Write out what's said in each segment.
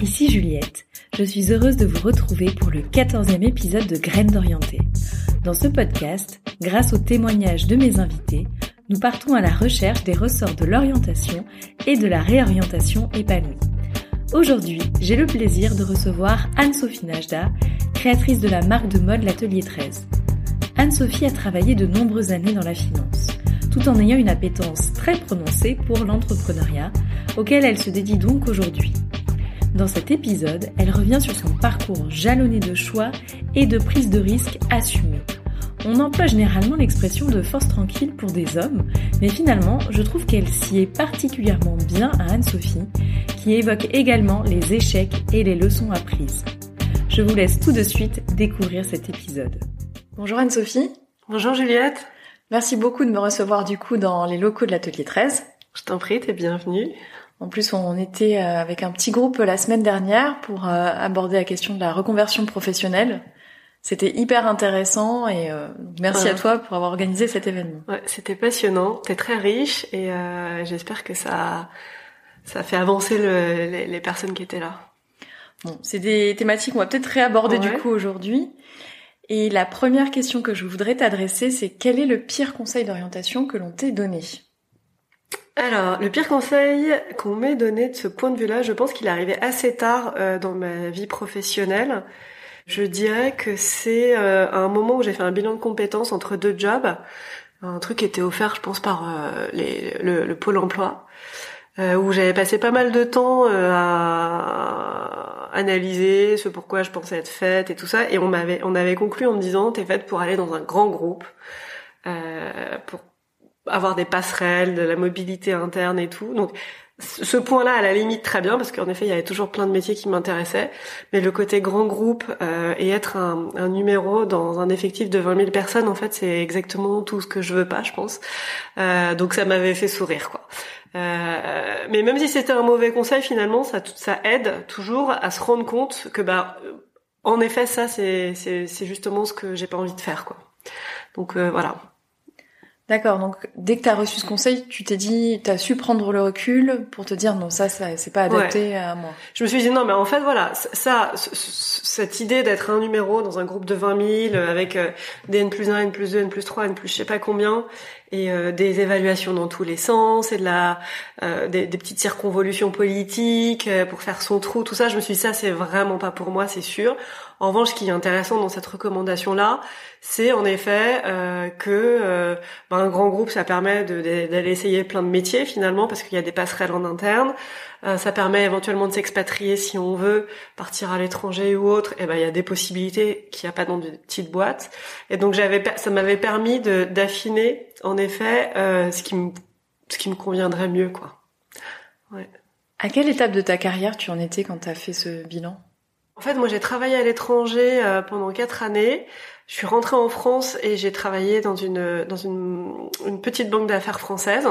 Ici Juliette, je suis heureuse de vous retrouver pour le 14e épisode de Graines d'orienté. Dans ce podcast, grâce aux témoignages de mes invités, nous partons à la recherche des ressorts de l'orientation et de la réorientation épanouie. Aujourd'hui, j'ai le plaisir de recevoir Anne-Sophie Najda, créatrice de la marque de mode L'Atelier 13. Anne-Sophie a travaillé de nombreuses années dans la finance, tout en ayant une appétence très prononcée pour l'entrepreneuriat, auquel elle se dédie donc aujourd'hui. Dans cet épisode, elle revient sur son parcours jalonné de choix et de prise de risques assumés. On emploie généralement l'expression de force tranquille pour des hommes, mais finalement, je trouve qu'elle s'y est particulièrement bien à Anne-Sophie, qui évoque également les échecs et les leçons apprises. Je vous laisse tout de suite découvrir cet épisode. Bonjour Anne-Sophie. Bonjour Juliette. Merci beaucoup de me recevoir du coup dans les locaux de l'atelier 13. Je t'en prie, t'es bienvenue. En plus, on était euh, avec un petit groupe la semaine dernière pour euh, aborder la question de la reconversion professionnelle. C'était hyper intéressant et euh, merci à toi pour avoir organisé cet événement. Ouais, c'était passionnant, t'es très riche et j'espère que ça ça fait avancer le, les, les, personnes qui étaient là. Bon, c'est des thématiques qu'on va peut-être réaborder du coup aujourd'hui. Et la première question que je voudrais t'adresser, c'est quel est le pire conseil d'orientation que l'on t'ait donné? Alors, le pire conseil qu'on m'ait donné de ce point de vue-là, je pense qu'il est arrivé assez tard euh, dans ma vie professionnelle. Je dirais que c'est euh, un moment où j'ai fait un bilan de compétences entre deux jobs, un truc qui était offert, je pense, par euh, le, pôle emploi, où j'avais passé pas mal de temps à analyser ce pourquoi je pensais être faite et tout ça, et on m'avait, on avait conclu en me disant, t'es faite pour aller dans un grand groupe, avoir des passerelles, de la mobilité interne et tout. Donc ce point-là, à la limite, très bien, parce qu'en effet, il y avait toujours plein de métiers qui m'intéressaient. Mais le côté grand groupe euh, et être un, un, numéro dans un effectif de 20 000 personnes, en fait, c'est exactement tout ce que je veux pas, je pense. Euh, donc ça m'avait fait sourire, quoi. Euh, mais même si c'était un mauvais conseil, finalement, ça, ça aide toujours à se rendre compte que, bah, en effet, ça, c'est, justement ce que j'ai pas envie de faire, quoi. Donc euh, voilà. D'accord, donc dès que tu as reçu ce conseil, tu t'es dit, tu as su prendre le recul pour te dire non, ça, ça c'est pas adapté à moi. Je me suis dit non, mais en fait voilà, ça, cette idée d'être un numéro dans un groupe de 20 000 avec euh, des N plus 1, N plus 2, N plus 3, N plus je sais pas combien, et euh, des évaluations dans tous les sens, et de la, euh, des, petites circonvolutions politiques pour faire son trou, tout ça, je me suis dit ça c'est vraiment pas pour moi, c'est sûr. En revanche, ce qui est intéressant dans cette recommandation-là, c'est en effet euh, que euh, ben, un grand groupe, ça permet d'aller essayer plein de métiers finalement, parce qu'il y a des passerelles en interne. Euh, ça permet éventuellement de s'expatrier si on veut, partir à l'étranger ou autre. Et ben il y a des possibilités qu'il n'y a pas dans de petites boîtes. Et donc j'avais, ça m'avait permis d'affiner en effet ce qui me ce qui me conviendrait mieux, quoi. Ouais. À quelle étape de ta carrière tu en étais quand tu as fait ce bilan? En fait, moi, j'ai travaillé à l'étranger euh, pendant quatre années. Je suis rentrée en France et j'ai travaillé dans une dans une, une petite banque d'affaires française.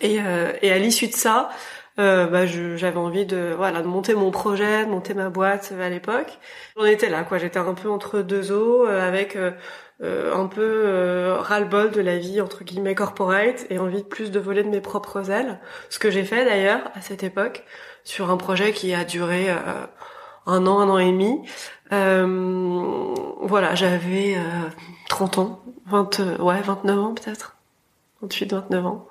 Et, euh, et à l'issue de ça, euh, bah, j'avais envie de voilà de monter mon projet, de monter ma boîte à l'époque. J'en étais là, quoi. J'étais un peu entre deux eaux, avec un peu ras-le-bol de la vie entre guillemets corporate et envie de plus de voler de mes propres ailes. Ce que j'ai fait d'ailleurs à cette époque sur un projet qui a duré un an, un an et demi. Euh, voilà, j'avais 30 euh, ans, 20, euh, ouais, 29 ans peut-être, 28, 29 ans.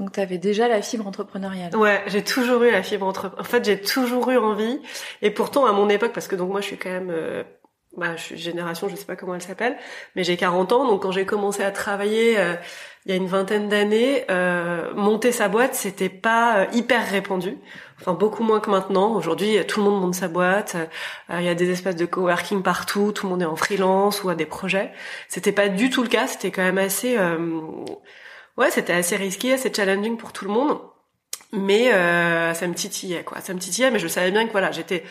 Donc tu avais déjà la fibre entrepreneuriale. Ouais, j'ai toujours eu la fibre entrepreneuriale. En fait, j'ai toujours eu envie. Et pourtant, à mon époque, parce que donc moi, je suis quand même, bah, je suis génération, je sais pas comment elle s'appelle, mais j'ai 40 ans. Donc quand j'ai commencé à travailler il y a une vingtaine d'années, monter sa boîte, c'était pas hyper répandu enfin beaucoup moins que maintenant. Aujourd'hui, tout le monde monte sa boîte, euh, il y a des espaces de coworking partout, tout le monde est en freelance ou a des projets. C'était pas du tout le cas, c'était quand même assez euh, ouais, c'était assez risqué, assez challenging pour tout le monde. Mais euh, ça me titillait, quoi. Ça me titillait, mais je savais bien que voilà, j'étais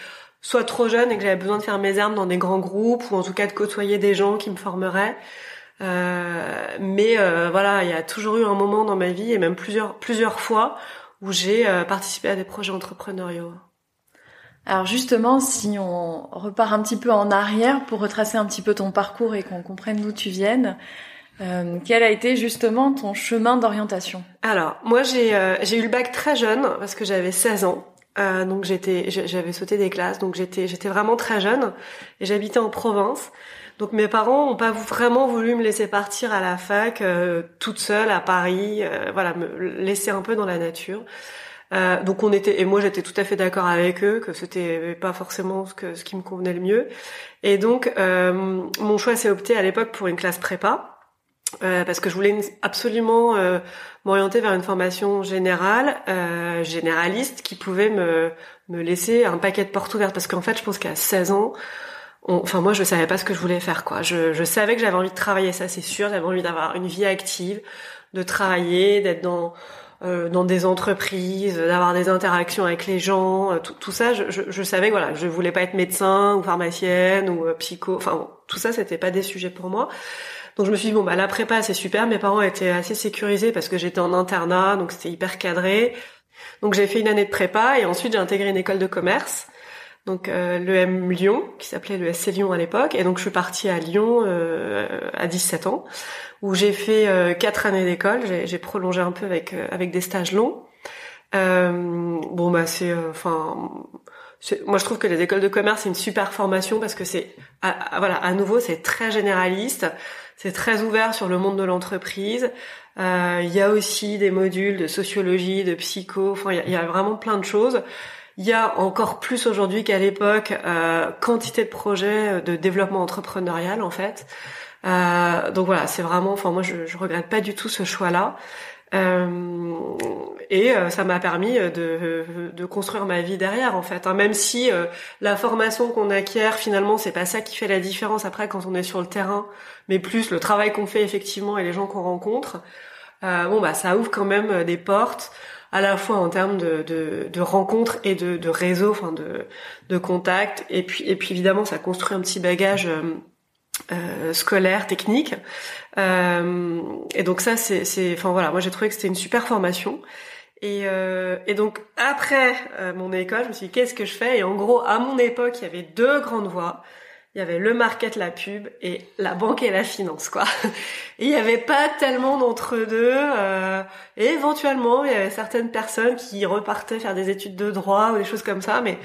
soit trop jeune et que j'avais besoin de faire mes armes dans des grands groupes ou en tout cas de côtoyer des gens qui me formeraient. Euh, mais euh, voilà, il y a toujours eu un moment dans ma vie et même plusieurs plusieurs fois où j'ai participé à des projets entrepreneuriaux. Alors justement, si on repart un petit peu en arrière pour retracer un petit peu ton parcours et qu'on comprenne d'où tu viennes, euh, quel a été justement ton chemin d'orientation? Alors, moi j'ai euh, eu le bac très jeune parce que j'avais 16 ans. Euh, donc j'étais j'avais sauté des classes, donc j'étais j'étais vraiment très jeune et j'habitais en province. Donc mes parents ont pas vraiment voulu me laisser partir à la fac euh, toute seule à Paris, euh, voilà, me laisser un peu dans la nature. Euh, donc on était et moi j'étais tout à fait d'accord avec eux que c'était pas forcément ce que ce qui me convenait le mieux. Et donc mon choix s'est opté à l'époque pour une classe prépa. Parce que je voulais absolument m'orienter vers une formation générale, généraliste, qui pouvait me, me laisser un paquet de portes ouvertes. Parce qu'en fait, je pense qu'à 16 ans, enfin moi je savais pas ce que je voulais faire quoi. Je, je savais que j'avais envie de travailler, ça c'est sûr. J'avais envie d'avoir une vie active, de travailler, d'être dans euh, dans des entreprises, d'avoir des interactions avec les gens, euh, tout, tout ça. Je, je, je, savais que voilà, je voulais pas être médecin ou pharmacienne ou euh, psycho. Enfin tout ça c'était pas des sujets pour moi. Donc je me suis dit bon bah la prépa c'est super. Mes parents étaient assez sécurisés parce que j'étais en internat donc c'était hyper cadré. Donc j'ai fait une année de prépa et ensuite j'ai intégré une école de commerce donc euh, l'EM Lyon, qui s'appelait le SC Lyon à l'époque. Et donc je suis partie à Lyon euh, à 17 ans, où j'ai fait euh, quatre années d'école. J'ai prolongé un peu avec euh, avec des stages longs. bon bah c'est, enfin, moi je trouve que les écoles de commerce c'est une super formation parce que c'est, voilà, à nouveau c'est très généraliste, c'est très ouvert sur le monde de l'entreprise. Il y a aussi des modules de sociologie, de psycho. Enfin, il y a vraiment plein de choses. Il y a encore plus aujourd'hui qu'à l'époque euh, quantité de projets euh, de développement entrepreneurial en fait. Euh, donc voilà, c'est vraiment. Enfin moi je, je regrette pas du tout ce choix-là. Euh, et euh, ça m'a permis de, de, construire ma vie derrière en fait. Hein. Même si la formation qu'on acquiert finalement c'est pas ça qui fait la différence après quand on est sur le terrain, mais plus le travail qu'on fait effectivement et les gens qu'on rencontre. bon bah ça ouvre quand même des portes à la fois en termes de, de, de rencontres et de, de réseaux, enfin de, de contacts, et puis, et puis évidemment ça construit un petit bagage euh, scolaire, technique. Euh, et donc ça, c'est, c'est, enfin voilà, moi j'ai trouvé que c'était une super formation. Et, euh, et donc après euh, mon école, je me suis dit qu'est-ce que je fais? Et en gros, à mon époque, il y avait deux grandes voies il y avait le market, la pub et la banque et la finance, quoi. Et il n'y avait pas tellement d'entre deux. Euh, et éventuellement, il y avait certaines personnes qui repartaient faire des études de droit ou des choses comme ça, mais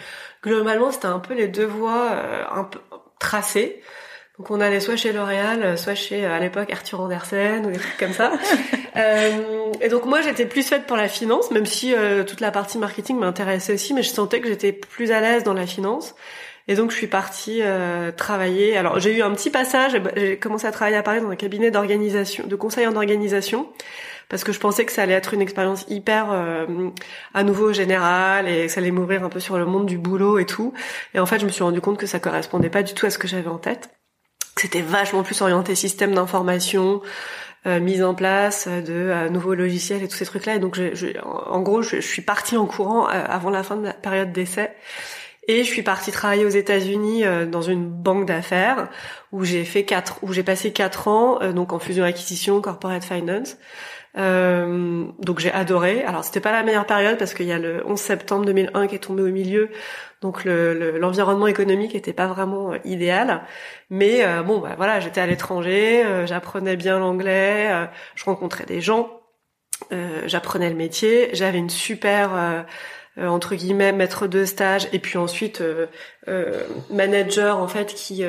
globalement, c'était un peu les deux voies euh, un peu tracées. Donc on allait soit chez L'Oréal, soit chez à l'époque Arthur Andersen ou des trucs comme ça. euh, et donc moi j'étais plus faite pour la finance, même si euh, toute la partie marketing m'intéressait aussi, mais je sentais que j'étais plus à l'aise dans la finance. Et donc je suis partie euh, travailler. Alors j'ai eu un petit passage. J'ai commencé à travailler à Paris dans un cabinet d'organisation, de conseil en organisation, parce que je pensais que ça allait être une expérience hyper euh, à nouveau générale et que ça allait m'ouvrir un peu sur le monde du boulot et tout. Et en fait, je me suis rendu compte que ça correspondait pas du tout à ce que j'avais en tête. C'était vachement plus orienté système d'information. Euh, mise en place de euh, nouveaux logiciels et tous ces trucs-là. Et donc, je, je, en gros, je, suis partie en courant avant la fin de la période d'essai. Et je suis partie travailler aux États-Unis euh, dans une banque d'affaires où j'ai fait quatre, où j'ai passé quatre ans euh, donc en fusion acquisition, corporate finance. Euh, donc j'ai adoré. Alors c'était pas la meilleure période parce qu'il y a le 11 septembre 2001 qui est tombé au milieu, donc l'environnement le, économique était pas vraiment euh, idéal. Mais bon, bah, voilà, j'étais à l'étranger, j'apprenais bien l'anglais, je rencontrais des gens, j'apprenais le métier, j'avais une super euh, entre guillemets maître de stage et puis ensuite euh, euh, manager en fait qui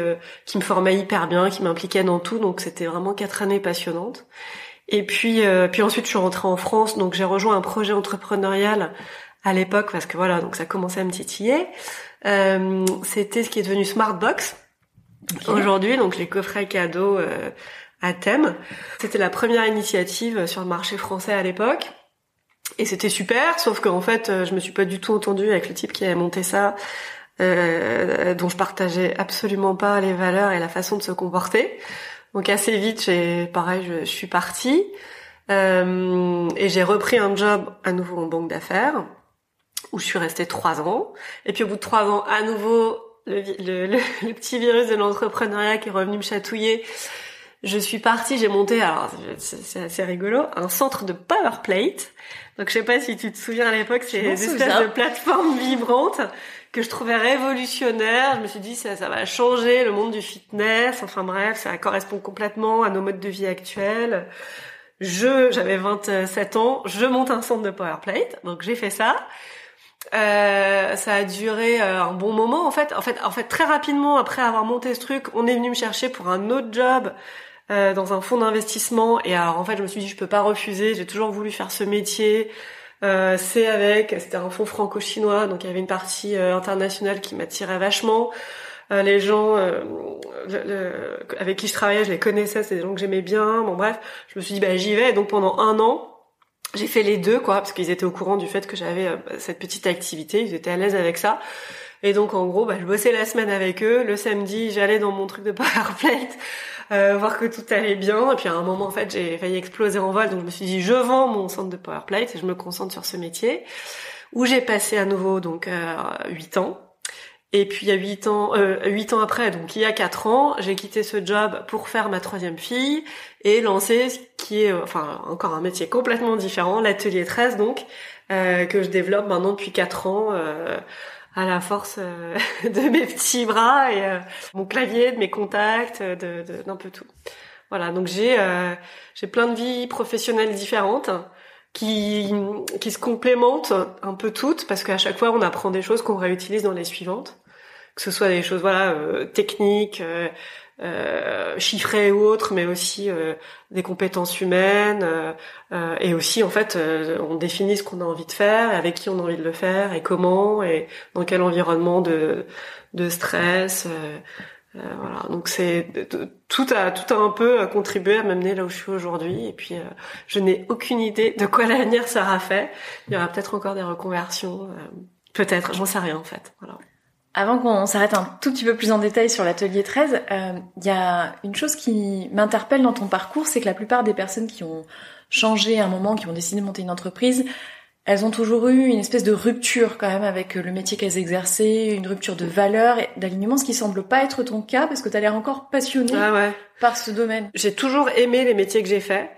qui me formait hyper bien, qui m'impliquait dans tout. Donc c'était vraiment quatre années passionnantes. Et puis puis ensuite je suis rentrée en France, donc j'ai rejoint un projet entrepreneurial à l'époque parce que voilà donc ça commençait à me titiller. c'était ce qui est devenu Smartbox aujourd'hui, donc les coffrets cadeaux à thème. C'était la première initiative sur le marché français à l'époque. Et c'était super, sauf qu'en fait, euh, je me suis pas du tout entendue avec le type qui avait monté ça, euh, dont je partageais absolument pas les valeurs et la façon de se comporter. Donc assez vite, j'ai, pareil, je, suis partie. Euh, et j'ai repris un job à nouveau en banque d'affaires où je suis restée trois ans. Et puis au bout de trois ans, à nouveau, le, le, le, petit virus de l'entrepreneuriat qui est revenu me chatouiller. Je suis partie, j'ai monté, alors c'est assez rigolo, un centre de power plate. Donc je sais pas si tu te souviens à l'époque, c'est une espèce de plateforme vibrante que je trouvais révolutionnaire. Je me suis dit ça, ça va changer le monde du fitness. Enfin bref, ça correspond complètement à nos modes de vie actuels. Je, j'avais 27 ans, je monte un centre de power plate, donc j'ai fait ça. Euh, ça a duré euh, un bon moment en fait. En fait, en fait, très rapidement après avoir monté ce truc, on est venu me chercher pour un autre job euh, dans un fonds d'investissement. Et alors en fait, je me suis dit je peux pas refuser. J'ai toujours voulu faire ce métier. Euh, c'est avec, c'était un fonds franco-chinois, donc il y avait une partie euh, internationale qui m'attirait vachement. les gens avec qui je travaillais, je les connaissais, c'est des gens que j'aimais bien. Bon bref, je me suis dit bah j'y vais. Et donc pendant un an, j'ai fait les deux, quoi, parce qu'ils étaient au courant du fait que j'avais euh, cette petite activité, ils étaient à l'aise avec ça. Et donc en gros, bah, je bossais la semaine avec eux. Le samedi, j'allais dans mon truc de PowerPlate, euh, voir que tout allait bien. Et puis à un moment, en fait, j'ai failli exploser en vol. Donc je me suis dit, je vends mon centre de PowerPlate et je me concentre sur ce métier. Où j'ai passé à nouveau donc euh, 8 ans. Et puis il y a huit ans, euh, ans après, donc il y a quatre ans, j'ai quitté ce job pour faire ma troisième fille et lancer ce qui est, enfin encore un métier complètement différent, l'atelier 13 donc, euh, que je développe maintenant depuis quatre ans. Euh, à la force euh, de mes petits bras et euh, mon clavier, de mes contacts, de d'un peu tout. Voilà, donc j'ai j'ai plein de vies professionnelles différentes qui qui se complémentent un peu toutes parce qu'à chaque fois on apprend des choses qu'on réutilise dans les suivantes que ce soit des choses voilà euh, techniques, euh, euh, chiffrées ou autres, mais aussi des compétences humaines et aussi en fait on définit ce qu'on a envie de faire, et avec qui on a envie de le faire et comment et dans quel environnement de de stress. voilà, donc c'est tout a tout a un peu contribué à m'amener là où je suis aujourd'hui. Et puis je n'ai aucune idée de quoi l'avenir sera fait. Il y aura peut-être encore des reconversions, peut-être, j'en sais rien en fait. Voilà. Avant qu'on s'arrête un tout petit peu plus en détail sur l'atelier 13, il euh, y a une chose qui m'interpelle dans ton parcours, c'est que la plupart des personnes qui ont changé un moment, qui ont décidé de monter une entreprise, elles ont toujours eu une espèce de rupture quand même avec le métier qu'elles exerçaient, une rupture de valeur et d'alignement, ce qui semble pas être ton cas parce que tu as l'air encore passionné ah par ce domaine. J'ai toujours aimé les métiers que j'ai faits.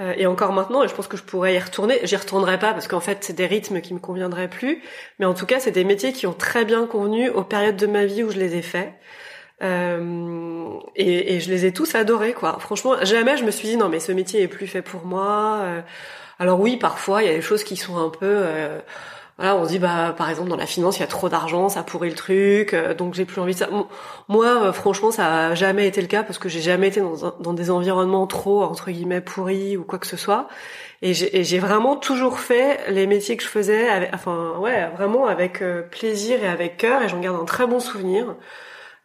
Euh, et encore maintenant, je pense que je pourrais y retourner. J'y retournerai pas parce qu'en fait, c'est des rythmes qui me conviendraient plus. Mais en tout cas, c'est des métiers qui ont très bien convenu aux périodes de ma vie où je les ai faits. Euh, et, et, je les ai tous adorés, quoi. Franchement, jamais je me suis dit non mais ce métier est plus fait pour moi. Euh, alors oui, parfois il y a des choses qui sont un peu voilà, on se dit bah par exemple dans la finance il y a trop d'argent, ça pourrit le truc, euh, donc j'ai plus envie de ça. Moi euh, franchement ça a jamais été le cas parce que j'ai jamais été dans, dans, des environnements trop entre guillemets pourris ou quoi que ce soit. Et j'ai vraiment toujours fait les métiers que je faisais, avec, enfin ouais vraiment avec euh, plaisir et avec cœur et j'en garde un très bon souvenir.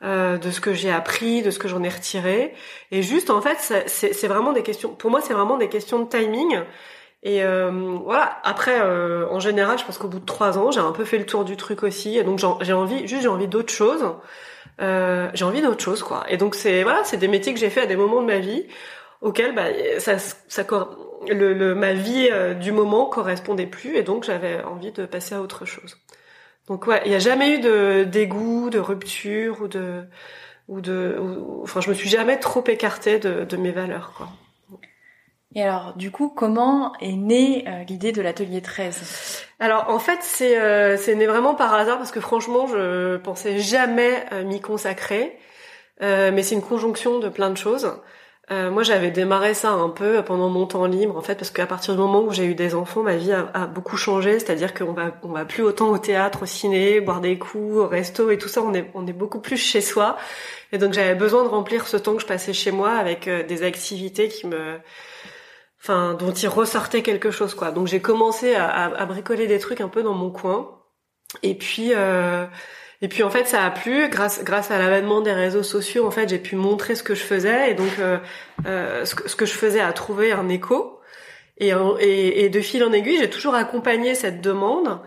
Euh, de ce que j'ai appris, de ce que j'en ai retiré. Et juste, en fait, c'est vraiment des questions. Pour moi, c'est vraiment des questions de timing. Et euh, voilà. Après, euh, en général, je pense qu'au bout de trois ans, j'ai un peu fait le tour du truc aussi. donc j'ai envie, juste j'ai envie d'autre chose. Euh, j'ai envie d'autre chose, quoi. Et donc c'est voilà, c'est des métiers que j'ai fait à des moments de ma vie auxquels bah, ça, ça le, le, ma vie euh, du moment correspondait plus, et donc j'avais envie de passer à autre chose. Donc ouais, il n'y a jamais eu de dégoût, de rupture ou de ou de, enfin, je me suis jamais trop écartée de, de mes valeurs, quoi. Et alors, du coup, comment est née euh, l'idée de l'atelier 13 Alors, en fait, c'est euh, né vraiment par hasard parce que franchement, je pensais jamais euh, m'y consacrer. mais c'est une conjonction de plein de choses. moi, j'avais démarré ça un peu pendant mon temps libre, en fait, parce qu'à partir du moment où j'ai eu des enfants, ma vie a, a beaucoup changé. C'est-à-dire qu'on va on va plus autant au théâtre, au ciné, boire des coups, au resto et tout ça. On est on est beaucoup plus chez soi. Et donc, j'avais besoin de remplir ce temps que je passais chez moi avec des activités qui me enfin dont il ressortait quelque chose quoi. Donc j'ai commencé à, bricoler des trucs un peu dans mon coin. Et puis euh, et puis en fait ça a plu grâce grâce à l'avènement des réseaux sociaux. En fait j'ai pu montrer ce que je faisais et donc euh, euh, ce, que, je faisais a trouvé un écho. Et de fil en aiguille j'ai toujours accompagné cette demande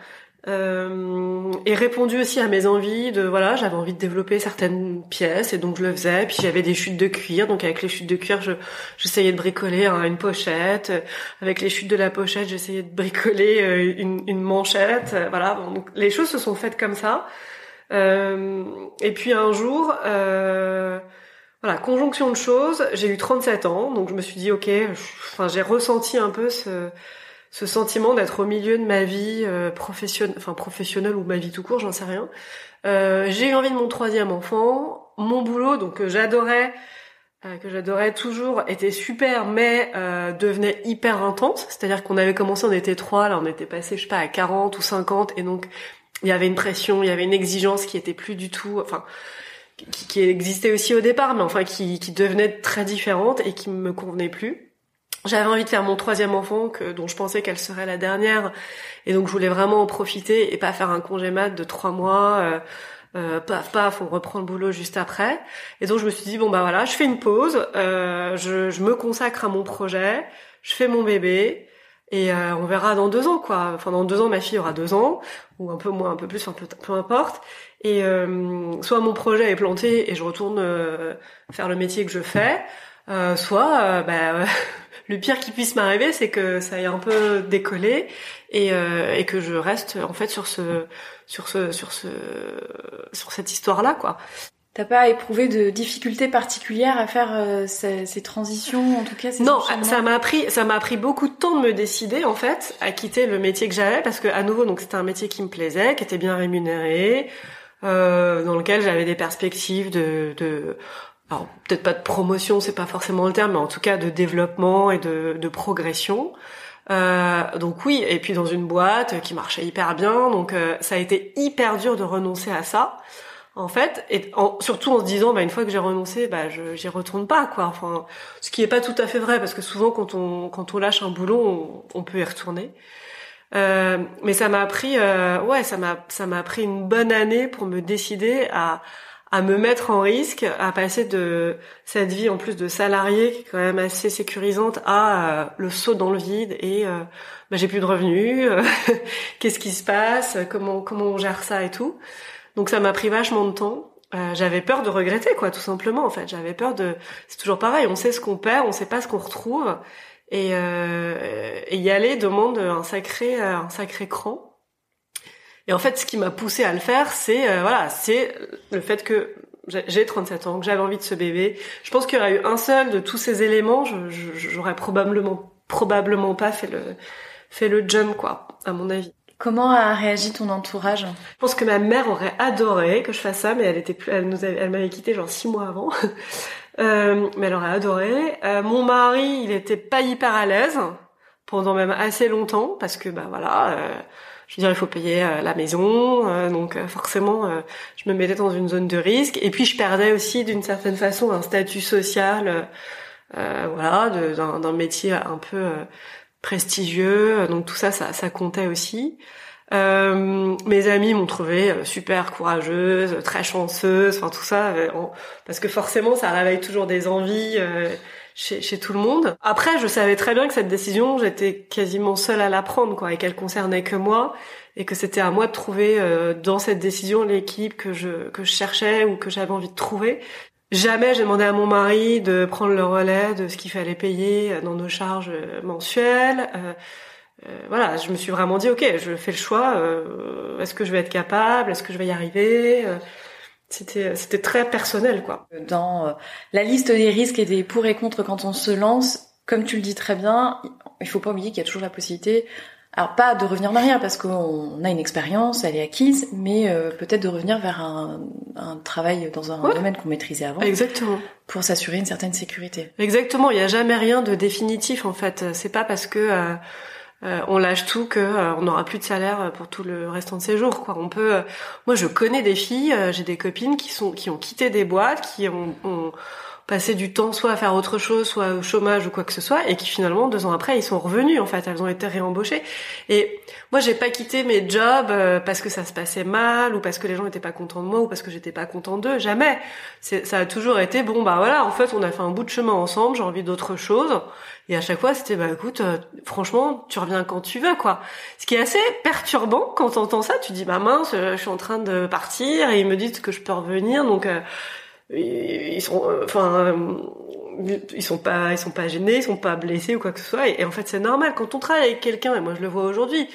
euh, et répondu aussi à mes envies de voilà j'avais envie de développer certaines pièces et donc je le faisais. Puis j'avais des chutes de cuir. Donc avec les chutes de cuir je j'essayais de bricoler hein, une pochette. Avec les chutes de la pochette j'essayais de bricoler euh, une, une manchette. Voilà donc les choses se sont faites comme ça. Euh, et puis un jour voilà conjonction de choses j'ai eu 37 ans. Donc je me suis dit ok enfin j'ai ressenti un peu ce ce sentiment d'être au milieu de ma vie euh, professionnelle, enfin professionnelle ou ma vie tout court, j'en sais rien. Euh, j'ai eu envie de mon troisième enfant, mon boulot, donc que j'adorais, euh, que j'adorais toujours, était super, mais euh, devenait hyper intense. C'est-à-dire qu'on avait commencé, on était trois, là on était passé, je sais pas, à 40 ou 50, et donc il y avait une pression, il y avait une exigence qui était plus du tout, enfin qui, qui existait aussi au départ, mais enfin qui, qui devenait très différente et qui me convenait plus. J'avais envie de faire mon troisième enfant, que, dont je pensais qu'elle serait la dernière, et donc je voulais vraiment en profiter et pas faire un congé mat de trois mois. Euh, euh, paf paf, on reprend le boulot juste après. Et donc je me suis dit bon bah voilà, je fais une pause, euh, je, je, me consacre à mon projet, je fais mon bébé et euh, on verra dans deux ans quoi. Enfin dans deux ans ma fille aura deux ans ou un peu moins, un peu plus, un peu peu importe. Et euh, soit mon projet est planté et je retourne euh, faire le métier que je fais, soit bah le pire qui puisse m'arriver, c'est que ça ait un peu décollé et, euh, et que je reste en fait sur ce, sur ce, sur ce, sur cette histoire-là, quoi. T'as pas éprouvé de difficultés particulières à faire euh, ces, ces, transitions, en tout cas ces Non, ça m'a pris, ça m'a pris beaucoup de temps de me décider en fait à quitter le métier que j'avais parce que à nouveau donc c'était un métier qui me plaisait, qui était bien rémunéré, euh, dans lequel j'avais des perspectives de, de alors peut-être pas de promotion, c'est pas forcément le terme, mais en tout cas de développement et de, de progression. Euh, donc oui, et puis dans une boîte qui marchait hyper bien, donc euh, ça a été hyper dur de renoncer à ça, en fait, et surtout en se disant, bah une fois que j'ai renoncé, bah je j'y retourne pas, quoi. Enfin, ce qui est pas tout à fait vrai, parce que souvent quand on quand on lâche un boulot, on, on peut y retourner. Euh, mais ça m'a pris, euh, ouais, ça m'a ça m'a pris une bonne année pour me décider à à me mettre en risque, à passer de cette vie en plus de salarié qui est quand même assez sécurisante à euh, le saut dans le vide et euh, bah, j'ai plus de revenus, qu'est-ce qui se passe, comment comment on gère ça et tout. Donc ça m'a pris vachement de temps. Euh, j'avais peur de regretter quoi, tout simplement en fait. J'avais peur de, c'est toujours pareil, on sait ce qu'on perd, on sait pas ce qu'on retrouve et, et y aller demande un sacré un sacré cran. Et en fait, ce qui m'a poussé à le faire, c'est euh, voilà, c'est le fait que j'ai 37 ans, que j'avais envie de ce bébé. Je pense qu'il y aurait eu un seul de tous ces éléments, j'aurais probablement probablement pas fait le fait le jump quoi, à mon avis. Comment a réagi ton entourage? Je pense que ma mère aurait adoré que je fasse ça, mais elle était plus, elle nous elle m'avait quitté genre six mois avant. euh, mais elle aurait adoré. Euh, mon mari, il était pas hyper à l'aise pendant même assez longtemps parce que bah voilà. Euh, je veux dire, il faut payer euh, la maison, euh, donc euh, forcément, je me mettais dans une zone de risque. Et puis, je perdais aussi, d'une certaine façon, un statut social, voilà, d'un métier un peu prestigieux. Donc tout ça, ça, ça comptait aussi. Euh, mes amis m'ont trouvé super courageuse, très chanceuse, enfin tout ça, parce que forcément ça réveille toujours des envies chez, chez tout le monde. Après, je savais très bien que cette décision, j'étais quasiment seule à la prendre, quoi, et qu'elle concernait que moi, et que c'était à moi de trouver euh, dans cette décision l'équipe que je que je cherchais ou que j'avais envie de trouver. Jamais j'ai demandé à mon mari de prendre le relais de ce qu'il fallait payer dans nos charges euh, mensuelles. Euh, euh, voilà, je me suis vraiment dit, ok, je fais le choix. Euh, est-ce que je vais être capable Est-ce que je vais y arriver c'était c'était très personnel quoi. Dans euh, la liste des risques et des pour et contre quand on se lance, comme tu le dis très bien, il faut pas oublier qu'il y a toujours la possibilité alors pas de revenir en arrière parce qu'on a une expérience, elle est acquise, mais euh, peut-être de revenir vers un, un travail dans un domaine qu'on maîtrisait avant. Exactement. Pour s'assurer une certaine sécurité. Exactement. Il n'y a jamais rien de définitif en fait. C'est pas parce que euh, euh, on lâche tout que euh, on n'aura plus de salaire pour tout le restant de ses jours quoi. On peut euh, moi je connais des filles j'ai des copines qui sont qui ont quitté des boîtes qui ont passer du temps soit à faire autre chose, soit au chômage ou quoi que ce soit, et qui finalement deux ans après ils sont revenus en fait, elles ont été réembauchées. Et moi j'ai pas quitté mes jobs euh, parce que ça se passait mal ou parce que les gens étaient pas contents de moi ou parce que j'étais pas content d'eux, jamais. Ça a toujours été bon bah voilà, en fait on a fait un bout de chemin ensemble, j'ai envie d'autre chose. Et à chaque fois c'était bah écoute, euh, franchement tu reviens quand tu veux quoi. Ce qui est assez perturbant quand t'entends ça, tu dis bah mince, je suis en train de partir et ils me disent que je peux revenir donc ils sont euh, enfin euh, ils sont pas ils sont pas gênés ils sont pas blessés ou quoi que ce soit. Et, en fait c'est normal. Quand on travaille avec quelqu'un et moi je le vois aujourd'hui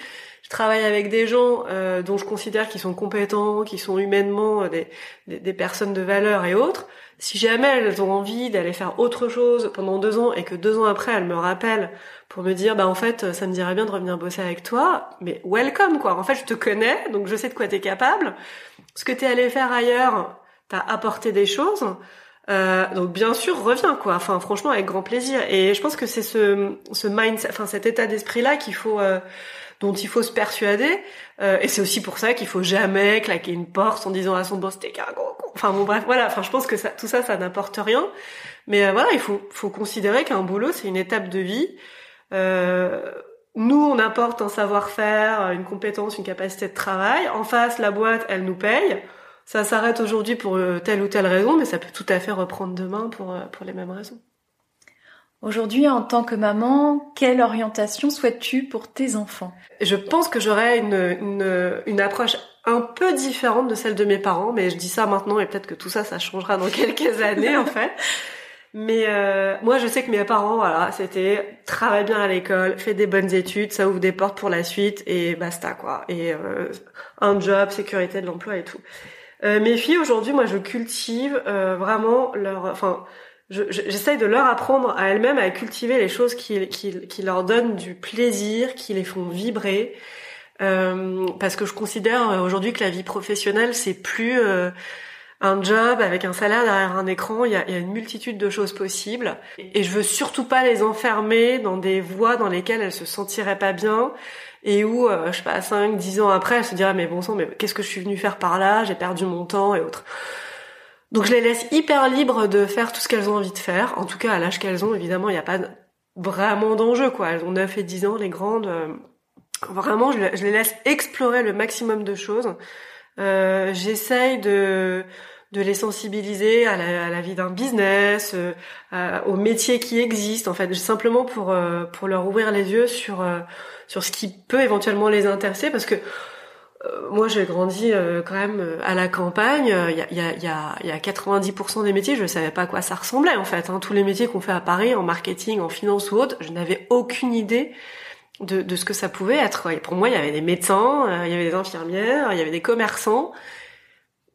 je travaille avec des gens euh, dont je considère qu'ils sont compétents qui sont humainement des, des, des, personnes de valeur et autres. Si jamais elles ont envie d'aller faire autre chose pendant deux ans et que deux ans après elles me rappellent pour me dire bah en fait ça me dirait bien de revenir bosser avec toi mais welcome quoi. En fait je te connais donc je sais de quoi t'es capable. Ce que t'es allé faire ailleurs t'as apporté des choses. Euh, donc bien sûr, reviens quoi. Enfin, franchement, avec grand plaisir. Et je pense que c'est ce, ce mindset, enfin cet état d'esprit là qu'il faut, euh, dont il faut se persuader. Euh, et c'est aussi pour ça qu'il faut jamais claquer une porte en disant à son boss t'es qu'un gros con. Enfin bon bref, voilà. Enfin, je pense que ça, tout ça, ça n'apporte rien. Mais euh, voilà, il faut, faut considérer qu'un boulot c'est une étape de vie. Euh, nous, on apporte un savoir-faire, une compétence, une capacité de travail. En face, la boîte, elle nous paye ça s'arrête aujourd'hui pour euh, telle ou telle raison, mais ça peut tout à fait reprendre demain pour, euh, pour les mêmes raisons. Aujourd'hui, en tant que maman, quelle orientation souhaites-tu pour tes enfants? Je pense que j'aurais une, une, une, approche un peu différente de celle de mes parents, mais je dis ça maintenant et peut-être que tout ça, ça changera dans quelques années en fait. Mais euh, moi, je sais que mes parents, voilà, c'était travaille bien à l'école, fais des bonnes études, ça ouvre des portes pour la suite et basta quoi. Et euh, un job, sécurité de l'emploi et tout. Euh, mes filles aujourd'hui, moi, je cultive euh, vraiment leur, enfin, j'essaye de leur apprendre à elles-mêmes à cultiver les choses qui, qui, qui, leur donnent du plaisir, qui les font vibrer. Euh, parce que je considère euh, aujourd'hui que la vie professionnelle, c'est plus un job avec un salaire derrière un écran. Il y a, y a une multitude de choses possibles. Et je veux surtout pas les enfermer dans des voies dans lesquelles elles se sentiraient pas bien et où, euh, je sais pas, 5, 10 ans après, elle se dira, mais bon sang, mais qu'est-ce que je suis venue faire par là? J'ai perdu mon temps et autres. Donc je les laisse hyper libres de faire tout ce qu'elles ont envie de faire. En tout cas, à l'âge qu'elles ont, évidemment, il n'y a pas vraiment d'enjeu, quoi. Elles ont 9 et 10 ans, les grandes. Euh, vraiment, je, les laisse explorer le maximum de choses. Euh, J'essaye de de les sensibiliser à la, à la vie d'un business, euh, aux métiers qui existent, en fait, simplement pour euh, pour leur ouvrir les yeux sur sur ce qui peut éventuellement les intéresser parce que euh, moi j'ai grandi euh, quand même euh, à la campagne, il y a, y, a, y, a, y a 90% des métiers, je ne savais pas à quoi ça ressemblait en fait. Hein. Tous les métiers qu'on fait à Paris, en marketing, en finance ou autre, je n'avais aucune idée de, de, ce que ça pouvait être. Et pour moi, il y avait des médecins, il y avait des infirmières, il y avait des commerçants,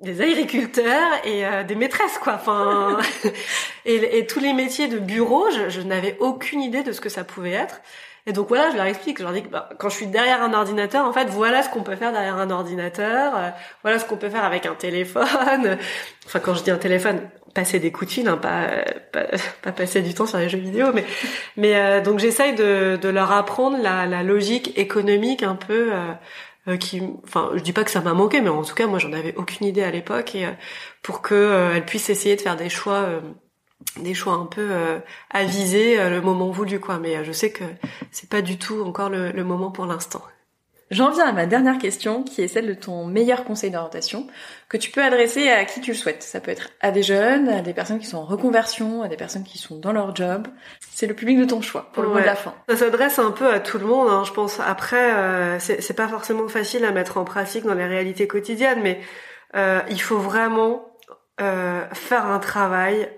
des agriculteurs et des maîtresses quoi. Enfin, et, et, tous les métiers de bureau, je, je n'avais aucune idée de ce que ça pouvait être. Et donc voilà, je leur explique, je leur dis que bah, quand je suis derrière un ordinateur, en fait, voilà ce qu'on peut faire derrière un ordinateur, euh, voilà ce qu'on peut faire avec un téléphone. enfin, quand je dis un téléphone, passer des coups de fil, hein, pas, pas, passer du temps sur les jeux vidéo, mais mais euh, donc j'essaye de, de leur apprendre la, la logique économique un peu. Euh, qui, enfin, je dis pas que ça m'a manqué, mais en tout cas, moi, j'en avais aucune idée à l'époque, et pour que elles puissent essayer de faire des choix des choix un peu euh, avisés euh, le moment voulu quoi mais euh, je sais que c'est pas du tout encore le moment pour l'instant. J'en viens à ma dernière question qui est celle de ton meilleur conseil d'orientation que tu peux adresser à qui tu le souhaites. Ça peut être à des jeunes, à des personnes qui sont en reconversion, à des personnes qui sont dans leur job. C'est le public de ton choix pour le mot de la fin. Ça s'adresse un peu à tout le monde, hein, je pense. Après, euh, c'est pas forcément facile à mettre en pratique dans les réalités quotidiennes, mais euh, il faut vraiment euh, faire un travail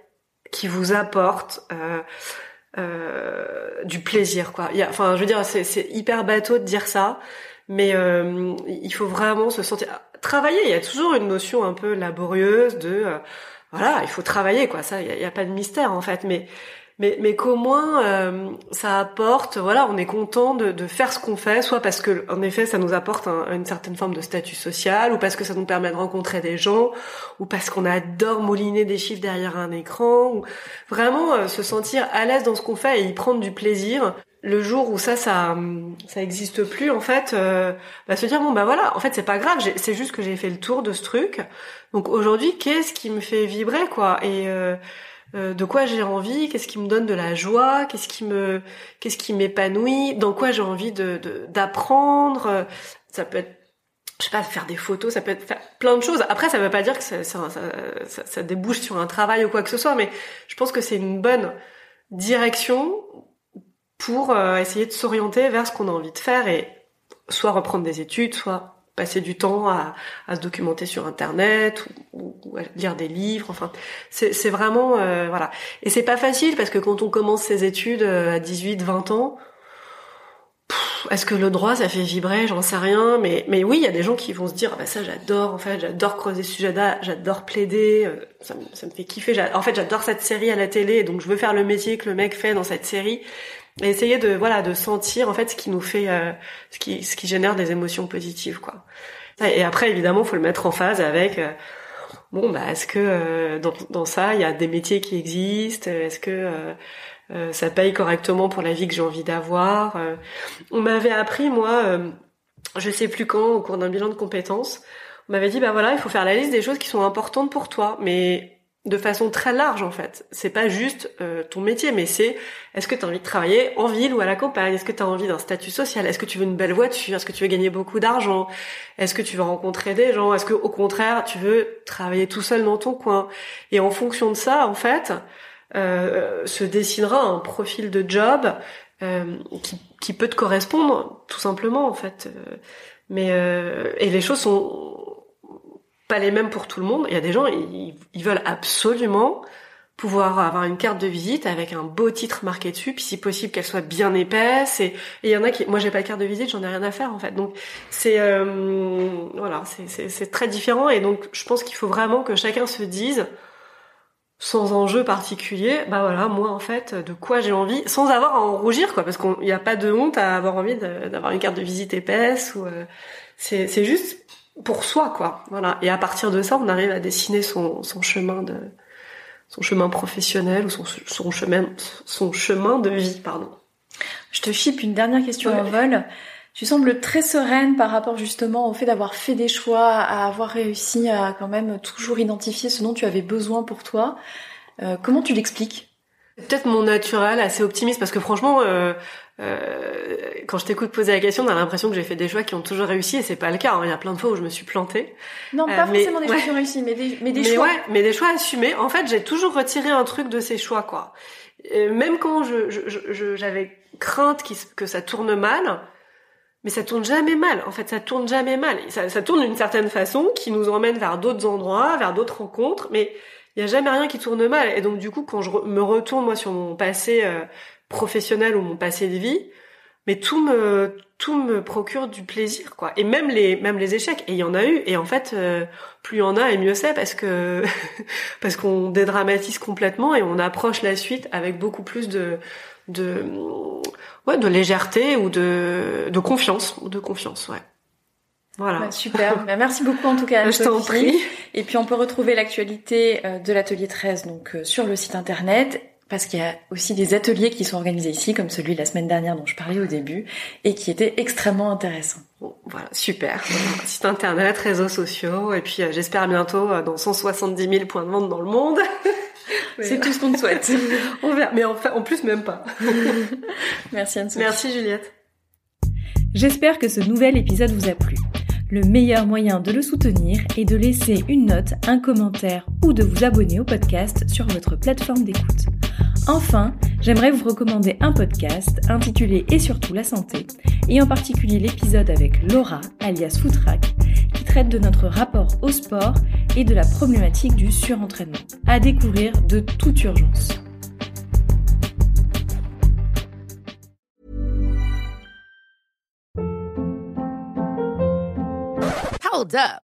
qui vous apporte euh, euh, du plaisir quoi. Enfin je veux dire c'est hyper bateau de dire ça, mais euh, il faut vraiment se sentir travailler. Il y a toujours une notion un peu laborieuse de euh, voilà il faut travailler quoi. Ça il y a, y a, pas de mystère en fait, mais mais, mais qu'au moins euh, ça apporte, voilà, on est content de, de faire ce qu'on fait, soit parce que en effet ça nous apporte une certaine forme de statut social, ou parce que ça nous permet de rencontrer des gens, ou parce qu'on adore mouliner des chiffres derrière un écran, ou vraiment euh, se sentir à l'aise dans ce qu'on fait et y prendre du plaisir. Le jour où ça, ça, ça existe plus, en fait, euh, bah, se dire bon bah voilà, en fait c'est pas grave, c'est juste que j'ai fait le tour de ce truc. Donc aujourd'hui, qu'est-ce qui me fait vibrer quoi? Et euh, de quoi j'ai envie, qu'est-ce qui me donne de la joie, qu'est-ce qui me, qu'est-ce qui m'épanouit, dans quoi j'ai envie de d'apprendre? Ça peut être je sais pas, faire des photos, ça peut être faire plein de choses. Après, ça veut pas dire que ça, ça, ça, ça, débouche sur un travail ou quoi que ce soit, mais je pense que c'est une bonne direction pour euh, essayer de s'orienter vers ce qu'on a envie de faire et soit reprendre des études, soit passer du temps à, à se documenter sur internet ou, à lire des livres. Enfin c'est vraiment euh, voilà. Et c'est pas facile parce que quand on commence ses études euh, à 18 20 ans est-ce que le droit ça fait vibrer? J'en sais rien, mais mais oui, il y a des gens qui vont se dire ah bah ça j'adore, en fait j'adore creuser ce sujet j'adore plaider, euh, ça, ça me fait kiffer. En fait j'adore cette série à la télé, donc je veux faire le métier que le mec fait dans cette série essayer de voilà de sentir en fait ce qui nous fait, euh, ce qui ce qui génère des émotions positives quoi. Et après évidemment faut le mettre en phase avec euh, bon bah est-ce que dans, dans ça il y a des métiers qui existent, est-ce que euh, ça paye correctement pour la vie que j'ai envie d'avoir. Euh, on m'avait appris, moi, euh, je sais plus quand, au cours d'un bilan de compétences, on m'avait dit, bah voilà, il faut faire la liste des choses qui sont importantes pour toi, mais de façon très large en fait. C'est pas juste ton métier, mais c'est est-ce que tu as envie de travailler en ville ou à la campagne? Est-ce que tu as envie d'un statut social? Est-ce que tu veux une belle voiture? Est-ce que tu veux gagner beaucoup d'argent? Est-ce que tu veux rencontrer des gens? Est-ce que au contraire tu veux travailler tout seul dans ton coin? Et en fonction de ça, en fait, euh, se dessinera un profil de job euh, qui, qui, peut te correspondre tout simplement en fait. Euh, mais et les choses sont pas les mêmes pour tout le monde. Il y a des gens ils, ils veulent absolument pouvoir avoir une carte de visite avec un beau titre marqué dessus, puis si possible qu'elle soit bien épaisse. Et il y en a qui, moi j'ai pas de carte de visite, j'en ai rien à faire en fait. Donc c'est voilà, c'est très différent. Et donc je pense qu'il faut vraiment que chacun se dise sans enjeu particulier, bah voilà, moi en fait, de quoi j'ai envie, sans avoir à en rougir quoi, parce qu'il n'y a pas de honte à avoir envie d'avoir une carte de visite épaisse ou euh, c'est juste pour soi quoi, voilà. Et à partir de ça, on arrive à dessiner son son chemin de son chemin professionnel ou son son chemin son chemin de vie, pardon. Je te chipe une dernière question en vol. Tu sembles très sereine par rapport justement au fait d'avoir fait des choix, à avoir réussi à quand même toujours identifier ce dont tu avais besoin pour toi. Euh, comment tu l'expliques? Peut-être mon naturel, assez optimiste, parce que franchement, euh, euh, quand je t'écoute poser la question, on a l'impression que j'ai fait des choix qui ont toujours réussi, et c'est pas le cas. Hein. Il y a plein de fois où je me suis plantée. Non, pas forcément des choix qui ont réussi, mais des, mais des mais choix. Ouais, mais des choix assumés. En fait, j'ai toujours retiré un truc de ces choix, quoi. même quand je, j'avais crainte que ça tourne mal, mais ça tourne jamais mal. En fait, ça tourne jamais mal. Ça, ça tourne d'une certaine façon qui nous emmène vers d'autres endroits, vers d'autres rencontres, mais il y a jamais rien qui tourne mal. Et donc du coup, quand je me retourne moi sur mon passé euh, professionnel ou mon passé de vie, mais tout me tout me procure du plaisir quoi. Et même les même les échecs. Et il y en a eu. Et en fait, euh, plus il y en a et mieux c'est parce que parce qu'on dédramatise complètement et on approche la suite avec beaucoup plus de de ouais de légèreté ou de de confiance. De confiance ouais. Voilà. Bah, super. Bah, merci beaucoup en tout cas je t'en prie. Et puis on peut retrouver l'actualité euh, de l'atelier 13 donc euh, sur le site internet parce qu'il y a aussi des ateliers qui sont organisés ici, comme celui de la semaine dernière dont je parlais au début, et qui étaient extrêmement intéressants. Bon, voilà, super. Site internet, réseaux sociaux, et puis euh, j'espère bientôt dans 170 000 points de vente dans le monde. C'est tout ce qu'on te souhaite. On verra. Mais en, en plus, même pas. Merci anne Merci Juliette. J'espère que ce nouvel épisode vous a plu. Le meilleur moyen de le soutenir est de laisser une note, un commentaire ou de vous abonner au podcast sur votre plateforme d'écoute. Enfin, j'aimerais vous recommander un podcast intitulé Et surtout la santé, et en particulier l'épisode avec Laura, alias Footrack, qui traite de notre rapport au sport et de la problématique du surentraînement, à découvrir de toute urgence. Hold up.